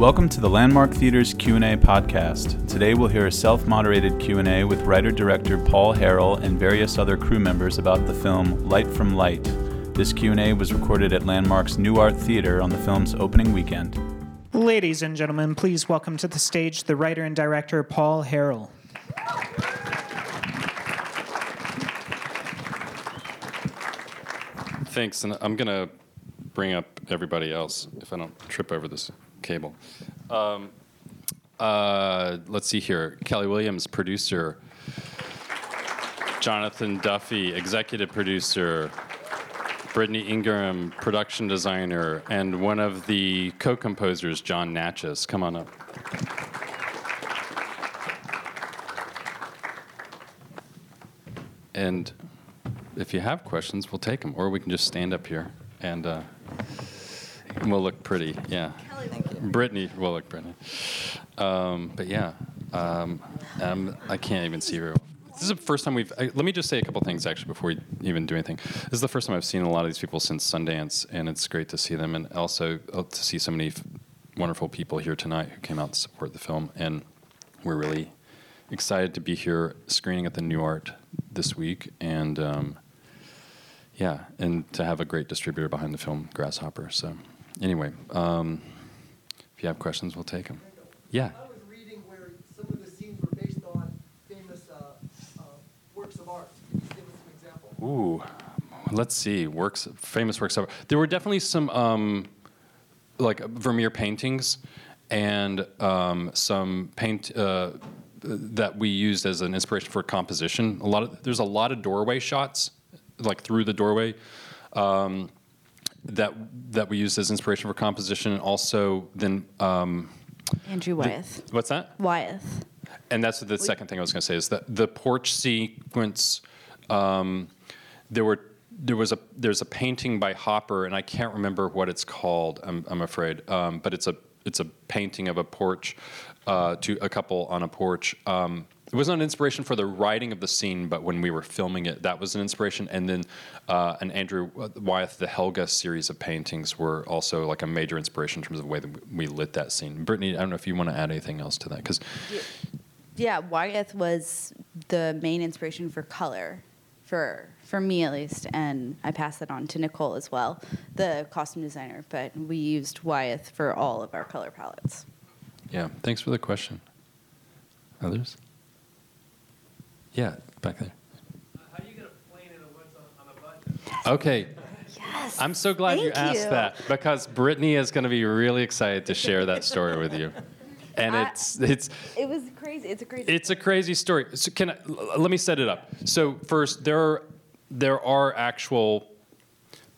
Welcome to the Landmark Theater's Q&A podcast. Today we'll hear a self-moderated Q&A with writer-director Paul Harrill and various other crew members about the film Light from Light. This Q&A was recorded at Landmark's New Art Theater on the film's opening weekend. Ladies and gentlemen, please welcome to the stage the writer and director Paul Harrill. Thanks, and I'm gonna bring up everybody else if I don't trip over this cable. Um, uh, let's see here. Kelly Williams, producer. Jonathan Duffy, executive producer. Brittany Ingram, production designer, and one of the co-composers, Jon Natchez. Come on up. And if you have questions, we'll take them, or we can just stand up here and uh, we'll look pretty. Yeah. Brittany look pretty. Um, but yeah, um, um, I can't even see her. This is the first time we've. I, let me just say a couple things actually before we even do anything. This is the first time I've seen a lot of these people since Sundance, and it's great to see them, and also uh, to see so many f- wonderful people here tonight who came out to support the film, and we're really excited to be here screening at the New Art this week, and um, yeah, and to have a great distributor behind the film, Grasshopper. So, anyway, um, if you have questions, we'll take them. Yeah. I was reading where some of the scenes were based on famous uh, uh, works of art. Can you give us an example? Ooh, let's see. Works, famous works of. There were definitely some um, like Vermeer paintings, and um, some paint uh, that we used as an inspiration for composition. A lot of there's a lot of doorway shots, like through the doorway. Um, that that we used as inspiration for composition, and also then um, Andrew Wyeth. what's that? Wyeth. And that's the second thing I was going to say is that the porch sequence. Um, there were there was a there's a painting by Hopper, and I can't remember what it's called. I'm, I'm afraid, um, but it's a it's a painting of a porch uh, to a couple on a porch. Um, it wasn't an inspiration for the writing of the scene, but when we were filming it, that was an inspiration. And then uh, an Andrew Wyeth, the Helga series of paintings were also like a major inspiration in terms of the way that we lit that scene. Brittany, I don't know if you want to add anything else to that because Yeah, Wyeth was the main inspiration for color, for for me at least, and I passed that on to Nicole as well, the costume designer. But we used Wyeth for all of our color palettes. Yeah, thanks for the question. Others? Yeah, back there. How do you get a plane in the woods on, on a budget? Okay, Yes. I'm so glad you asked you. that because Brittany is going to be really excited to share that story with you. And I- it's it's It was crazy. It's a crazy. it's a crazy story. So can I, l- let me set it up. So first, there are there are actual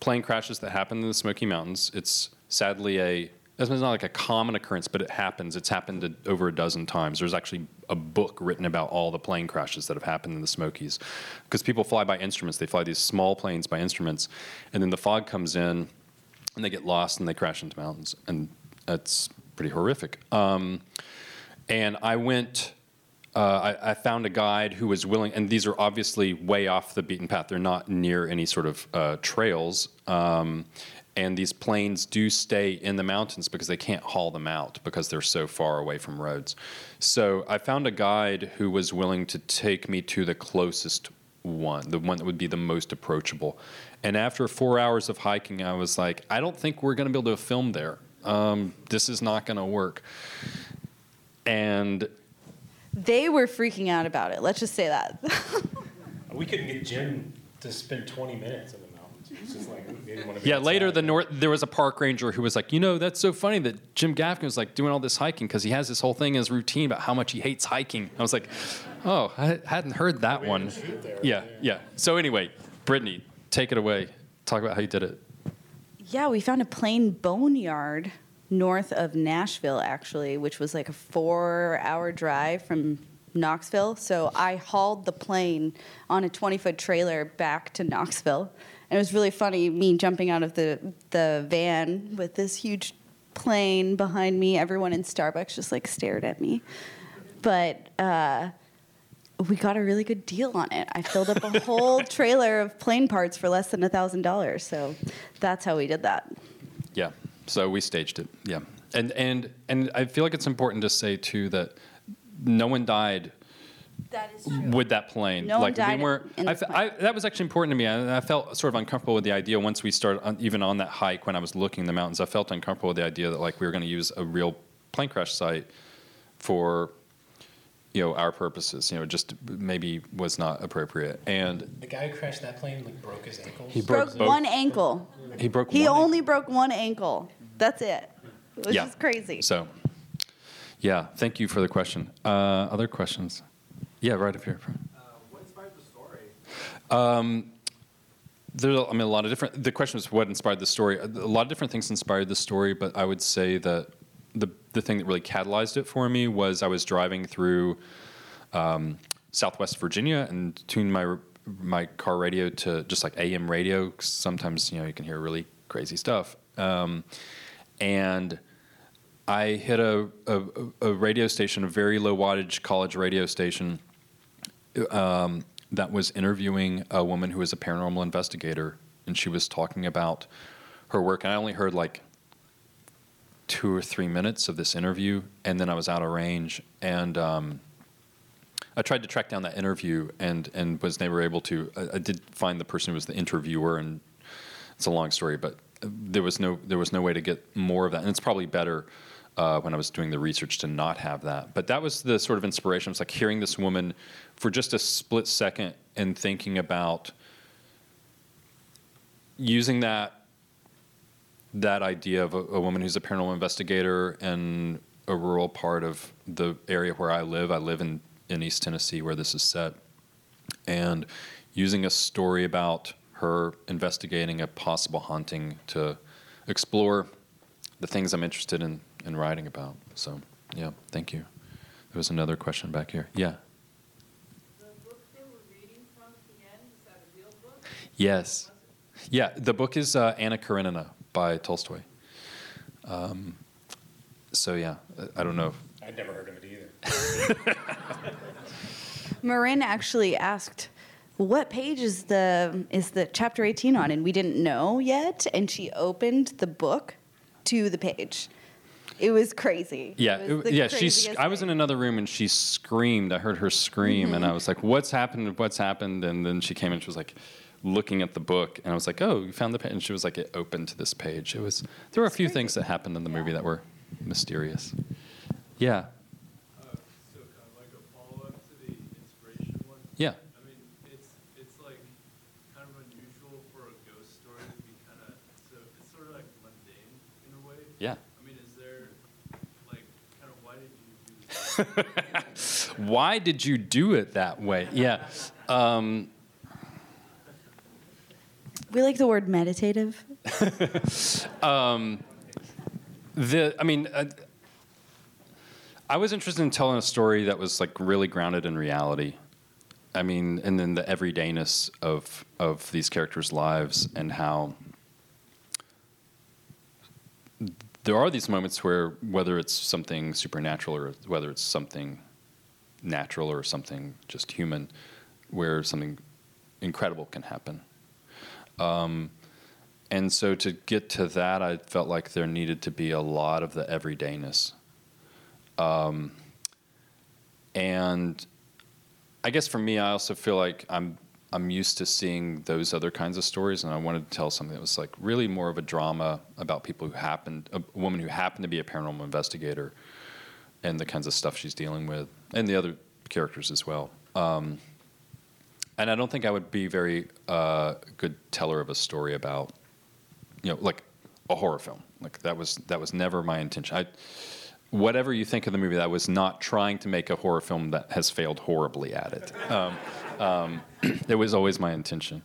plane crashes that happen in the Smoky Mountains. It's sadly a it's not like a common occurrence, but it happens. It's happened over a dozen times. There's actually a book written about all the plane crashes that have happened in the Smokies, because people fly by instruments. They fly these small planes by instruments, and then the fog comes in, and they get lost and they crash into mountains, and that's pretty horrific. Um, and I went. Uh, I, I found a guide who was willing, and these are obviously way off the beaten path. They're not near any sort of uh, trails. Um, and these planes do stay in the mountains because they can't haul them out because they're so far away from roads. So I found a guide who was willing to take me to the closest one, the one that would be the most approachable. And after four hours of hiking, I was like, I don't think we're going to be able to film there. Um, this is not going to work. And they were freaking out about it. Let's just say that. We couldn't get Jim to spend 20 minutes like, we didn't want to be Yeah, later the north there was a park ranger who was like, you know, that's so funny that Jim Gaffigan was like doing all this hiking because he has this whole thing in his routine about how much he hates hiking. I was like, oh, I hadn't heard that one. Yeah, yeah. So anyway, Brittany, take it away. Talk about how you did it. Yeah, we found a plane boneyard north of Nashville, actually, which was like a four hour drive from Knoxville. So I hauled the plane on a 20 foot trailer back to Knoxville. And it was really funny, me jumping out of the, the van with this huge plane behind me. Everyone in Starbucks just like stared at me. But uh, we got a really good deal on it. I filled up a whole trailer of plane parts for less than a thousand dollars. So that's how we did that. Yeah. So we staged it. Yeah. and and and I feel like it's important to say too that no one died That is true. with that plane. No one like died we were. in I, the fe- I, that was actually important to me. I, I felt sort of uncomfortable with the idea once we started, on, even on that hike when I was looking at the mountains. I felt uncomfortable with the idea that like we were going to use a real plane crash site for, you know, our purposes. You know, just maybe was not appropriate. And The guy who crashed that plane like broke his ankles. He broke broke both- one ankle. he broke. He one only broke one ankle. That's it. Which Yeah. is crazy. So, yeah. Thank you for the question. Uh, other questions? Yeah, right up here. What inspired the story? There's, I mean, a lot of different. The question was what inspired the story. A lot of different things inspired the story, but I would say that the the thing that really catalyzed it for me was I was driving through um, Southwest Virginia and tuned my my car radio to just like AM radio. sometimes you know you can hear really crazy stuff, um, and I hit a, a a radio station, a very low wattage college radio station um, that was interviewing a woman who was a paranormal investigator, and she was talking about her work. And I only heard like two or three minutes of this interview, and then I was out of range. And um, I tried to track down that interview, and and was never able to. I, I did find the person who was the interviewer, and it's a long story, but there was no there was no way to get more of that, and it's probably better. Uh, when I was doing the research to not have that, but that was the sort of inspiration. It was like hearing this woman for just a split second and thinking about using that that idea of a, a woman who's a paranormal investigator in a rural part of the area where I live. I live in, in East Tennessee where this is set. And using a story about her investigating a possible haunting to explore the things I'm interested in, in writing about. So, yeah, thank you. There was another question back here. Yeah. The book they were reading from at the end, is that a real book? Yes. Yeah, the book is uh, Anna Karenina by Tolstoy. Um, so yeah, I- I don't know. if- I'd never heard of it either. Marin actually asked, "What page is the is the chapter 18 on?" And we didn't know yet. And she opened the book to the page. It was crazy. Yeah, It was yeah. She's. craziest I was in another room and she screamed. I heard her scream, Mm-hmm. and I was like, "What's happened? What's happened?" And then she came and she was like, looking at the book, and I was like, "Oh, you found the page?" And she was like, "It opened to this page." It was. There were a few things that happened in the movie that were mysterious. Yeah. Uh, so kind of like a follow-up to the inspiration one. Yeah. I mean, it's it's like kind of unusual for a ghost story to be kind of so it's sort of like mundane in a way. Yeah. I mean, is there like kind of why did you do this? Why did you do it that way? Yeah. Um, We like the word meditative. the I mean, uh, I was interested in telling a story that was like really grounded in reality. I mean, and then the everydayness of of these characters' lives and how there are these moments where whether it's something supernatural or whether it's something natural or something just human, where something incredible can happen. Um, and so to get to that, I felt like there needed to be a lot of the everydayness. Um, and I guess for me, I also feel like I'm I'm used to seeing those other kinds of stories, and I wanted to tell something that was like really more of a drama about people who happened, a woman who happened to be a paranormal investigator, and the kinds of stuff she's dealing with, and the other characters as well. Um, and I don't think I would be very uh, good teller of a story about, you know, like a horror film. Like that was that was never my intention. I, whatever you think of the movie, I was not trying to make a horror film that has failed horribly at it. Um, um, it was always my intention.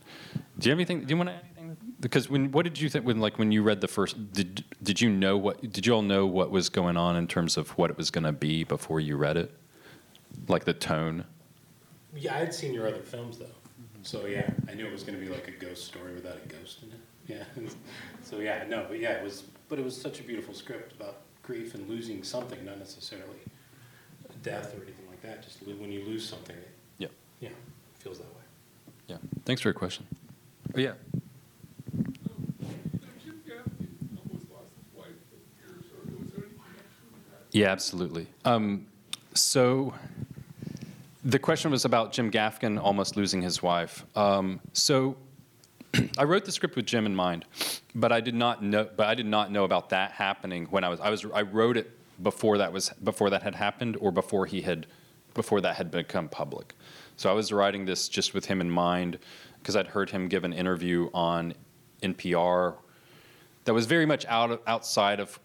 Do you have anything? Do you want to add anything? Because when what did you think when like when you read the first? Did did you know what? Did you all know what was going on in terms of what it was going to be before you read it? Like the tone. Yeah, I had seen your other films though, so yeah, I knew it was going to be like a ghost story without a ghost in it. Yeah, so yeah, no, but yeah, it was, but it was such a beautiful script about grief and losing something, not necessarily death or anything like that. Just when you lose something, it, Yep. yeah, it feels that way. Yeah. Thanks for your question. Oh yeah. Jim Gaffigan almost lost his wife a year or so ago. Was there any Yeah, absolutely. Um, so the question was about Jim Gaffigan almost losing his wife. Um, so I wrote the script with Jim in mind, but I did not know. But I did not know about that happening when I was. I was. I wrote it before that was before that had happened, or before he had, before that had become public. So I was writing this just with him in mind, because I'd heard him give an interview on NPR that was very much out of, outside of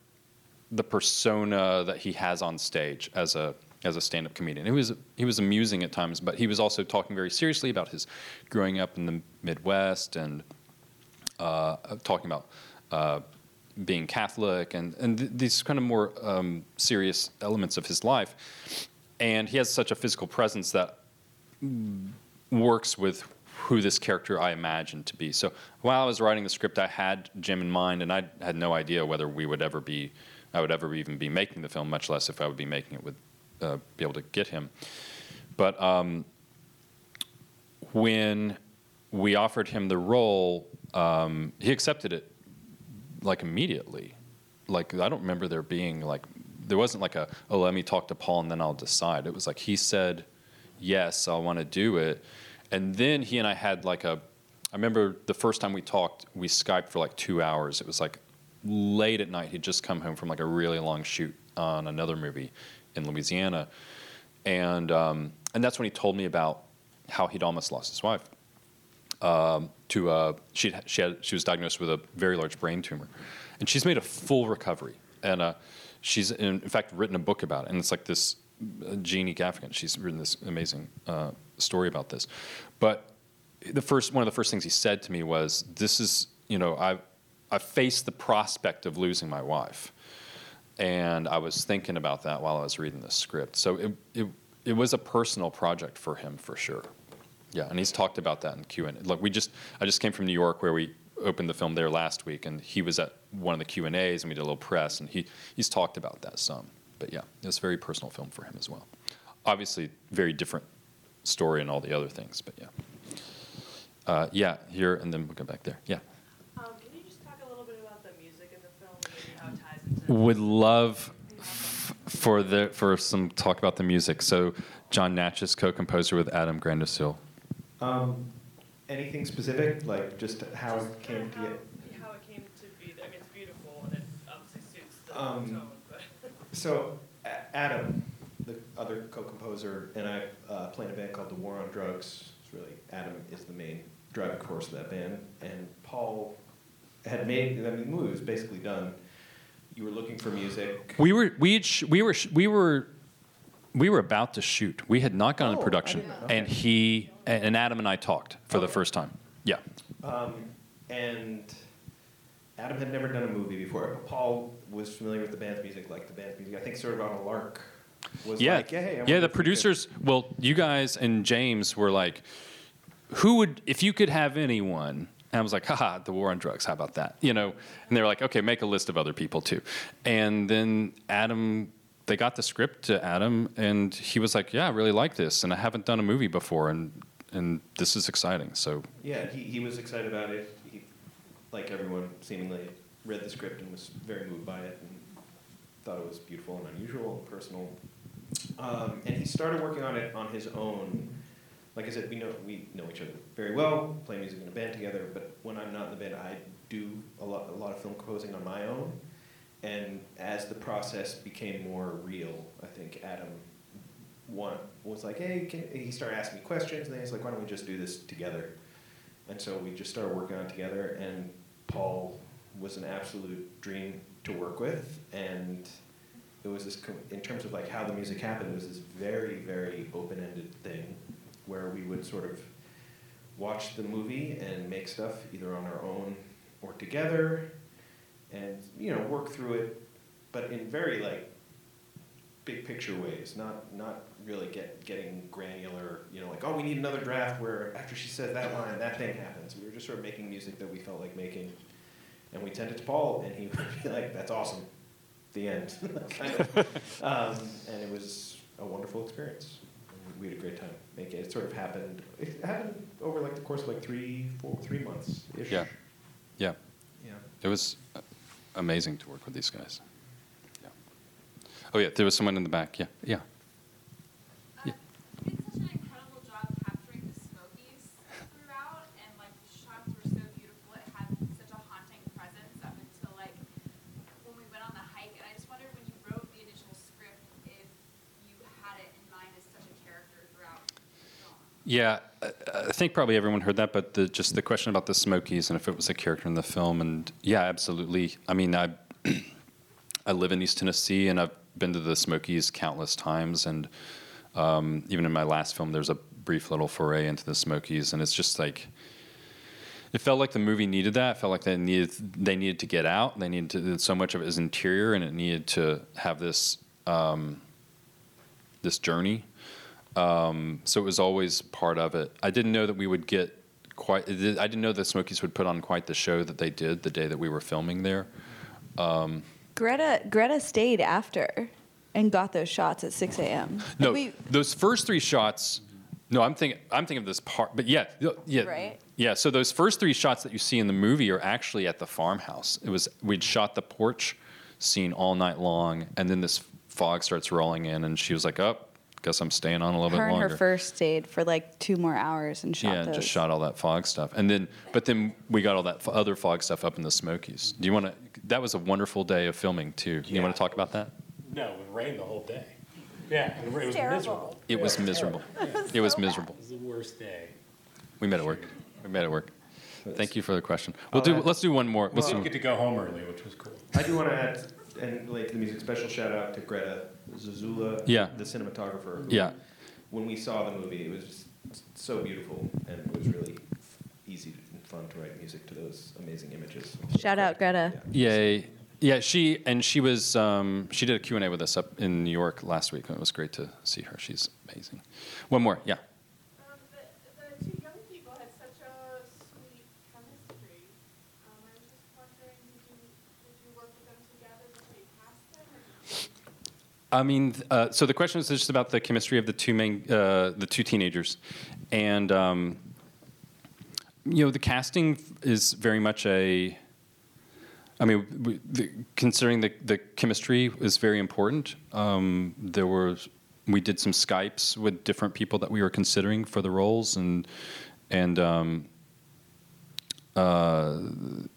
the persona that he has on stage as a as a stand-up comedian. He was he was amusing at times, but he was also talking very seriously about his growing up in the Midwest and uh, talking about uh, being Catholic and and th- these kind of more um, serious elements of his life. And he has such a physical presence that works with who this character I imagined to be. So while I was writing the script, I had Jim in mind, and I had no idea whether we would ever be, I would ever even be making the film, much less if I would be making it with, uh, be able to get him. But um, when we offered him the role, um, he accepted it like immediately. Like I don't remember there being like there wasn't like a oh let me talk to Paul and then I'll decide. It was like he said yes I want to do it, and then he and I had like a. I remember the first time we talked, we skyped for like two hours. It was like late at night. He'd just come home from like a really long shoot on another movie in Louisiana, and um, and that's when he told me about how he'd almost lost his wife um, to uh, she she had she was diagnosed with a very large brain tumor, and she's made a full recovery, and uh, she's in, in fact written a book about it, and it's like this uh, Jeannie Gaffigan. She's written this amazing uh, story about this, but the first one of the first things he said to me was, "This is you know I I faced the prospect of losing my wife." And I was thinking about that while I was reading the script. So it, it, it was a personal project for him for sure. Yeah, and he's talked about that in Q and A. Look, we just I just came from New York where we opened the film there last week, and he was at one of the Q and A's, and we did a little press, and he he's talked about that some. But yeah, it was a very personal film for him as well. Obviously, very different story and all the other things, but yeah. Uh, yeah, here and then we'll go back there. Yeah. Um, can you just talk a little bit about the music in the film, maybe how it ties into? Would love f- for the for some talk about the music. So Jon Natchez, co-composer with Adam Granduciel. Um, anything specific, like just how Just it came kind to of get? how, how it came to be. I mean, it's beautiful and it obviously suits the Um, tone, but. So A- Adam, the other co-composer, and I uh, play in a band called The War on Drugs. It's really Adam is the main driving force of that band, and Paul had made. I mean, the movie was basically done. You were looking for music. We were we had sh- we were sh- we were we were about to shoot. We had not gone Oh, into production, didn't and he and Adam and I talked for the first time. Yeah. Um, and Adam had never done a movie before. Paul was familiar with the band's music, like the band's music. I think sort of on a lark. Was yeah, like, yeah, hey, I yeah. The if we could- producers, well, you guys and James were like, "Who would if you could have anyone?" And I was like, "Haha, the war on drugs. How about that?" You know. And they were like, "Okay, make a list of other people too." And then Adam, they got the script to Adam, and he was like, "Yeah, I really like this, and I haven't done a movie before, and and this is exciting." So Yeah, he, he was excited about it. He, like everyone, seemingly read the script and was very moved by it and thought it was beautiful and unusual and personal. Um, and he started working on it on his own. Like I said, we know we know each other very well, play music in a band together. But when I'm not in the band, I do a lot a lot of film composing on my own. And as the process became more real, I think Adam one was like, hey, he started asking me questions, and then he's like, why don't we just do this together? And so we just started working on it together, and Paul was an absolute dream to work with, and it was this, in terms of like how the music happened, it was this very, very open-ended thing, where we would sort of watch the movie and make stuff either on our own or together, and, you know, work through it, but in very like big picture ways, not not really get getting granular. You know, like oh, we need another draft where after she says that line, that thing happens. We were just sort of making music that we felt like making, and we sent it to Paul, and he would be like, "That's awesome." The end. kind of. um, and it was a wonderful experience. We had a great time making it. It sort of happened. It happened over like the course of like three, four, three months ish. yeah, yeah. Yeah. It was amazing to work with these guys. Yeah. Oh yeah, there was someone in the back. Yeah, yeah. Uh, you did such an incredible job capturing the Smokies throughout, and like the shots were so beautiful. It had such a haunting presence up until like when we went on the hike. And I just wondered when you wrote the initial script if you had it in mind as such a character throughout the film. Yeah, I- think probably everyone heard that, but the, just the question about the Smokies and if it was a character in the film, and yeah, absolutely. I mean, I I live in East Tennessee, and I've been to the Smokies countless times, and um, even in my last film, there's a brief little foray into the Smokies, and it's just like it felt like the movie needed that. It felt like they needed they needed to get out. They needed to. So much of it is interior, and it needed to have this um, this journey. Um, so it was always part of it. I didn't know that we would get quite. I didn't know the Smokies would put on quite the show that they did the day that we were filming there. Um, Greta Greta stayed after and got those shots at 6 a.m. No, we- those first three shots. No, I'm thinking. I'm thinking of this part. But yeah, yeah, Right. yeah. So those first three shots that you see in the movie are actually at the farmhouse. It was we'd shot the porch scene all night long, and then this fog starts rolling in, and she was like, "Up, guess I'm staying on a little her bit and longer." her first stayed for like two more hours and shot yeah, those. just shot all that fog stuff, and then but then we got all that f- other fog stuff up in the Smokies. Do you want to? That was a wonderful day of filming too. You want to talk about that? No, it rained the whole day. Yeah, it was terrible. miserable. It was Yeah, miserable. terrible. It was miserable. It was the worst day. We made it work. We made it work. Thank you for the question. We'll do. Let's do one more. Let's We do. get to go home early, which was cool. I do want to add, and like the music, special shout out to Greta Zozula, Yeah. the cinematographer. who, Yeah. When we saw the movie, it was just so beautiful, and it was really easy and fun to write music to those amazing images. Shout out Greta. Yeah. Yay. Yeah, she and she was um, she did a Q&A with us up in New York last week. and It was great to see her. She's amazing. One more, yeah. Um, the, the two young people had such a sweet chemistry. Um, I was just wondering, did you, did you work with them together before you cast them? Or did you I mean, uh, so the question is just about the chemistry of the two main, uh, the two teenagers, and um, you know, the casting is very much a. I mean, we, the, considering the the chemistry is very important. Um, there were we did some Skypes with different people that we were considering for the roles, and and um, uh,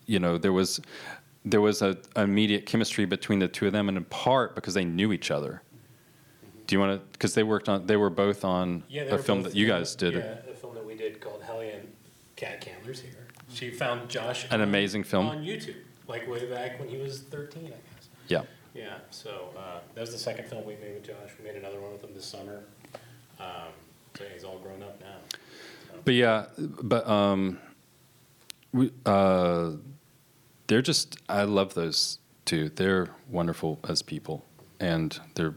you know, there was there was a an immediate chemistry between the two of them, and in part because they knew each other. Do you want to? Because they worked on, they were both on Yeah, they a were film both that you guys did. Yeah, a film that we did called Hellion Kat Candler's here. She found Josh. An on- amazing film. on YouTube, like way back when he was 13, I guess. Yeah. Yeah, so uh, that was the second film we made with Josh. We made another one with him this summer. Um, so he's all grown up now. But yeah, but um, we uh, they're just I love those two. They're wonderful as people, and they're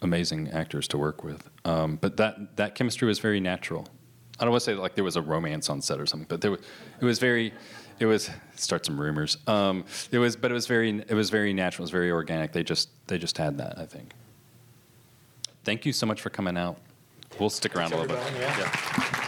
amazing actors to work with. Um, but that that chemistry was very natural. I don't want to say like there was a romance on set or something, but there was it was very it was start some rumors. Um, it was but it was very it was very natural. It was very organic. They just they just had that. I think. Thank you so much for coming out. We'll stick around a little bit. everybody, yeah.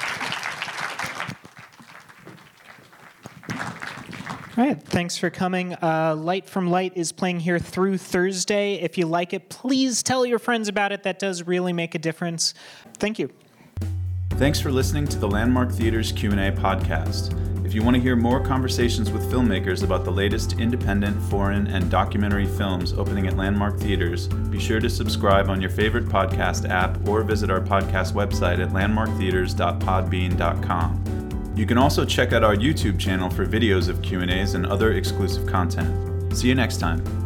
All right, thanks for coming. Uh, Light from Light is playing here through Thursday. If you like it, please tell your friends about it. That does really make a difference. Thank you. Thanks for listening to the Landmark Theater's Q&A podcast. If you want to hear more conversations with filmmakers about the latest independent, foreign, and documentary films opening at Landmark Theaters, be sure to subscribe on your favorite podcast app or visit our podcast website at landmarktheaters.podbean.com. You can also check out our YouTube channel for videos of Q&As and other exclusive content. See you next time.